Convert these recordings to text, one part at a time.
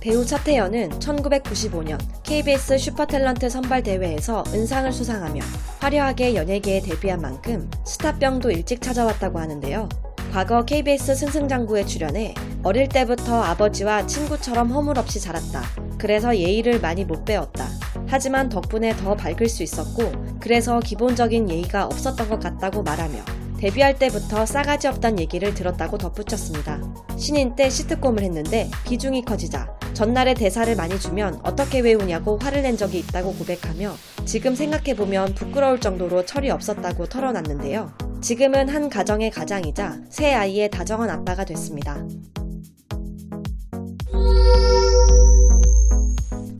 배우 차태현은 1995년 KBS 슈퍼탤런트 선발 대회에서 은상을 수상하며 화려하게 연예계에 데뷔한 만큼 스타병도 일찍 찾아왔다고 하는데요. 과거 KBS 승승장구에 출연해 어릴 때부터 아버지와 친구처럼 허물없이 자랐다. 그래서 예의를 많이 못 배웠다. 하지만 덕분에 더 밝을 수 있었고, 그래서 기본적인 예의가 없었던 것 같다고 말하며 데뷔할 때부터 싸가지 없단 얘기를 들었다고 덧붙였습니다. 신인 때 시트콤을 했는데 비중이 커지자 전날에 대사를 많이 주면 어떻게 외우냐고 화를 낸 적이 있다고 고백하며 지금 생각해보면 부끄러울 정도로 철이 없었다고 털어놨는데요. 지금은 한 가정의 가장이자 새 아이의 다정한 아빠가 됐습니다.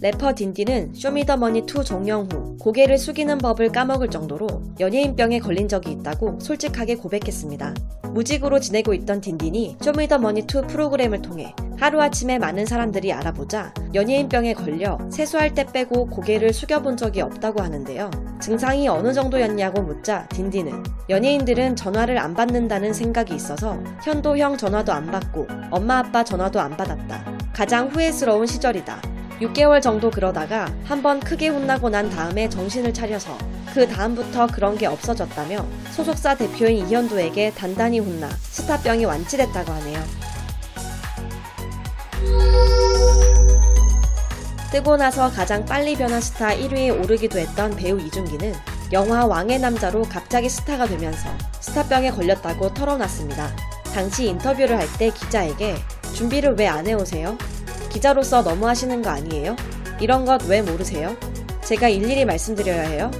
래퍼 딘딘은 쇼미더머니2 종영 후 고개를 숙이는 법을 까먹을 정도로 연예인병에 걸린 적이 있다고 솔직하게 고백했습니다. 무직으로 지내고 있던 딘딘이 쇼미더머니2 프로그램을 통해 하루아침에 많은 사람들이 알아보자 연예인병에 걸려 세수할 때 빼고 고개를 숙여본 적이 없다고 하는데요. 증상이 어느 정도였냐고 묻자 딘딘은 연예인들은 전화를 안 받는다는 생각이 있어서 현도 형 전화도 안 받고 엄마 아빠 전화도 안 받았다. 가장 후회스러운 시절이다. 6개월 정도 그러다가 한 번 크게 혼나고 난 다음에 정신을 차려서 그 다음부터 그런 게 없어졌다며 소속사 대표인 이현도에게 단단히 혼나 스타병이 완치됐다고 하네요. 뜨고 나서 가장 빨리 변한 스타 1위에 오르기도 했던 배우 이준기는 영화 왕의 남자로 갑자기 스타가 되면서 스타병에 걸렸다고 털어놨습니다. 당시 인터뷰를 할 때 기자에게 준비를 왜 안 해오세요? 기자로서 너무 하시는 거 아니에요? 이런 것 왜 모르세요? 제가 일일이 말씀드려야 해요?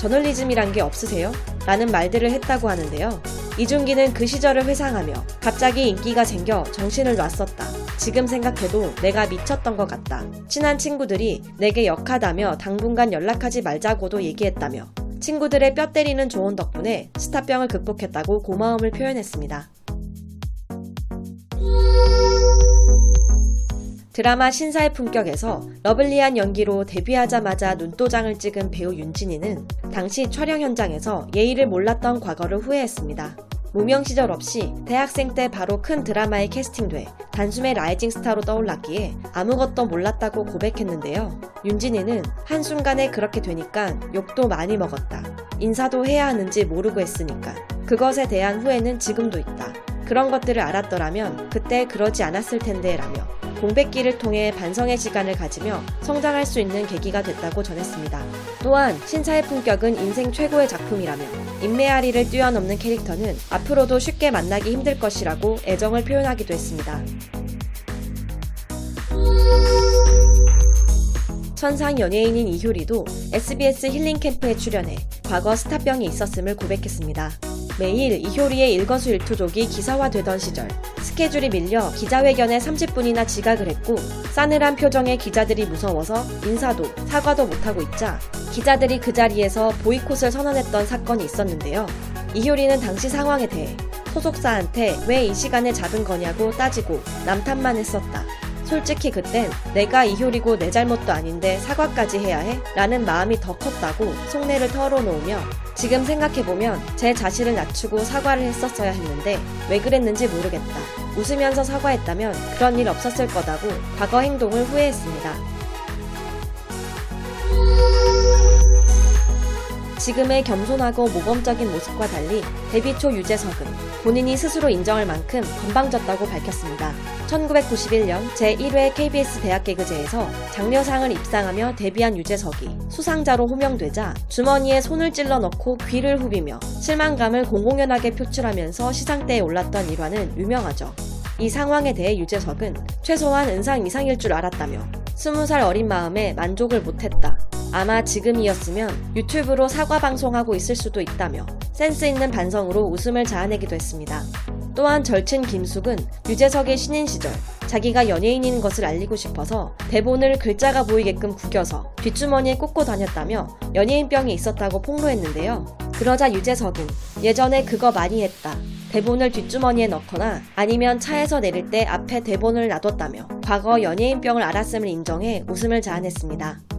저널리즘이란 게 없으세요? 라는 말들을 했다고 하는데요. 이준기는 그 시절을 회상하며 갑자기 인기가 생겨 정신을 놨었다. 지금 생각해도 내가 미쳤던 것 같다. 친한 친구들이 내게 역하다며 당분간 연락하지 말자고도 얘기했다며 친구들의 뼈 때리는 조언 덕분에 스타병을 극복했다고 고마움을 표현했습니다. 드라마 신사의 품격에서 lovely한 연기로 데뷔하자마자 눈도장을 찍은 배우 윤진이는 당시 촬영 현장에서 예의를 몰랐던 과거를 후회했습니다. 무명 시절 없이 대학생 때 바로 큰 드라마에 캐스팅돼 단숨에 rising star로 떠올랐기에 아무것도 몰랐다고 고백했는데요. 윤진이는 한순간에 그렇게 되니까 욕도 많이 먹었다. 인사도 해야 하는지 모르고 했으니까. 그것에 대한 후회는 지금도 있다. 그런 것들을 알았더라면 그때 그러지 않았을 텐데 라며 공백기를 통해 반성의 시간을 가지며 성장할 수 있는 계기가 됐다고 전했습니다. 또한 신사의 품격은 인생 최고의 작품이라며 인메아리를 뛰어넘는 캐릭터는 앞으로도 쉽게 만나기 힘들 것이라고 애정을 표현하기도 했습니다. 천상 연예인인 이효리도 SBS 힐링 캠프에 출연해 과거 스타병이 있었음을 고백했습니다. 매일 이효리의 일거수일투족이 기사화되던 시절 스케줄이 밀려 기자회견에 30분이나 지각을 했고 싸늘한 표정의 기자들이 무서워서 인사도 사과도 못하고 있자 기자들이 그 자리에서 보이콧을 선언했던 사건이 있었는데요. 이효리는 당시 상황에 대해 소속사한테 왜 이 시간에 잡은 거냐고 따지고 남탓만 했었다. 솔직히 그땐 내가 이효리고 내 잘못도 아닌데 사과까지 해야 해? 라는 마음이 더 컸다고 속내를 털어놓으며 지금 생각해보면 제 자신을 낮추고 사과를 했었어야 했는데 왜 그랬는지 모르겠다. 웃으면서 사과했다면 그런 일 없었을 거다고 과거 행동을 후회했습니다. 지금의 겸손하고 모범적인 모습과 달리 데뷔 초 유재석은 본인이 스스로 인정할 만큼 건방졌다고 밝혔습니다. 1991년 제1회 KBS 대학개그제에서 장려상을 입상하며 데뷔한 유재석이 수상자로 호명되자 주머니에 손을 찔러 넣고 귀를 후비며 실망감을 공공연하게 표출하면서 시상대에 올랐던 일화는 유명하죠. 이 상황에 대해 유재석은 최소한 은상 이상일 줄 알았다며 20살 어린 마음에 만족을 못했다. 아마 지금이었으면 유튜브로 사과 방송하고 있을 수도 있다며 센스 있는 반성으로 웃음을 자아내기도 했습니다. 또한 절친 김숙은 유재석의 신인 시절 자기가 연예인인 것을 알리고 싶어서 대본을 글자가 보이게끔 구겨서 뒷주머니에 꽂고 다녔다며 연예인병이 있었다고 폭로했는데요. 그러자 유재석은 예전에 그거 많이 했다. 대본을 뒷주머니에 넣거나 아니면 차에서 내릴 때 앞에 대본을 놔뒀다며 과거 연예인병을 알았음을 인정해 웃음을 자아냈습니다.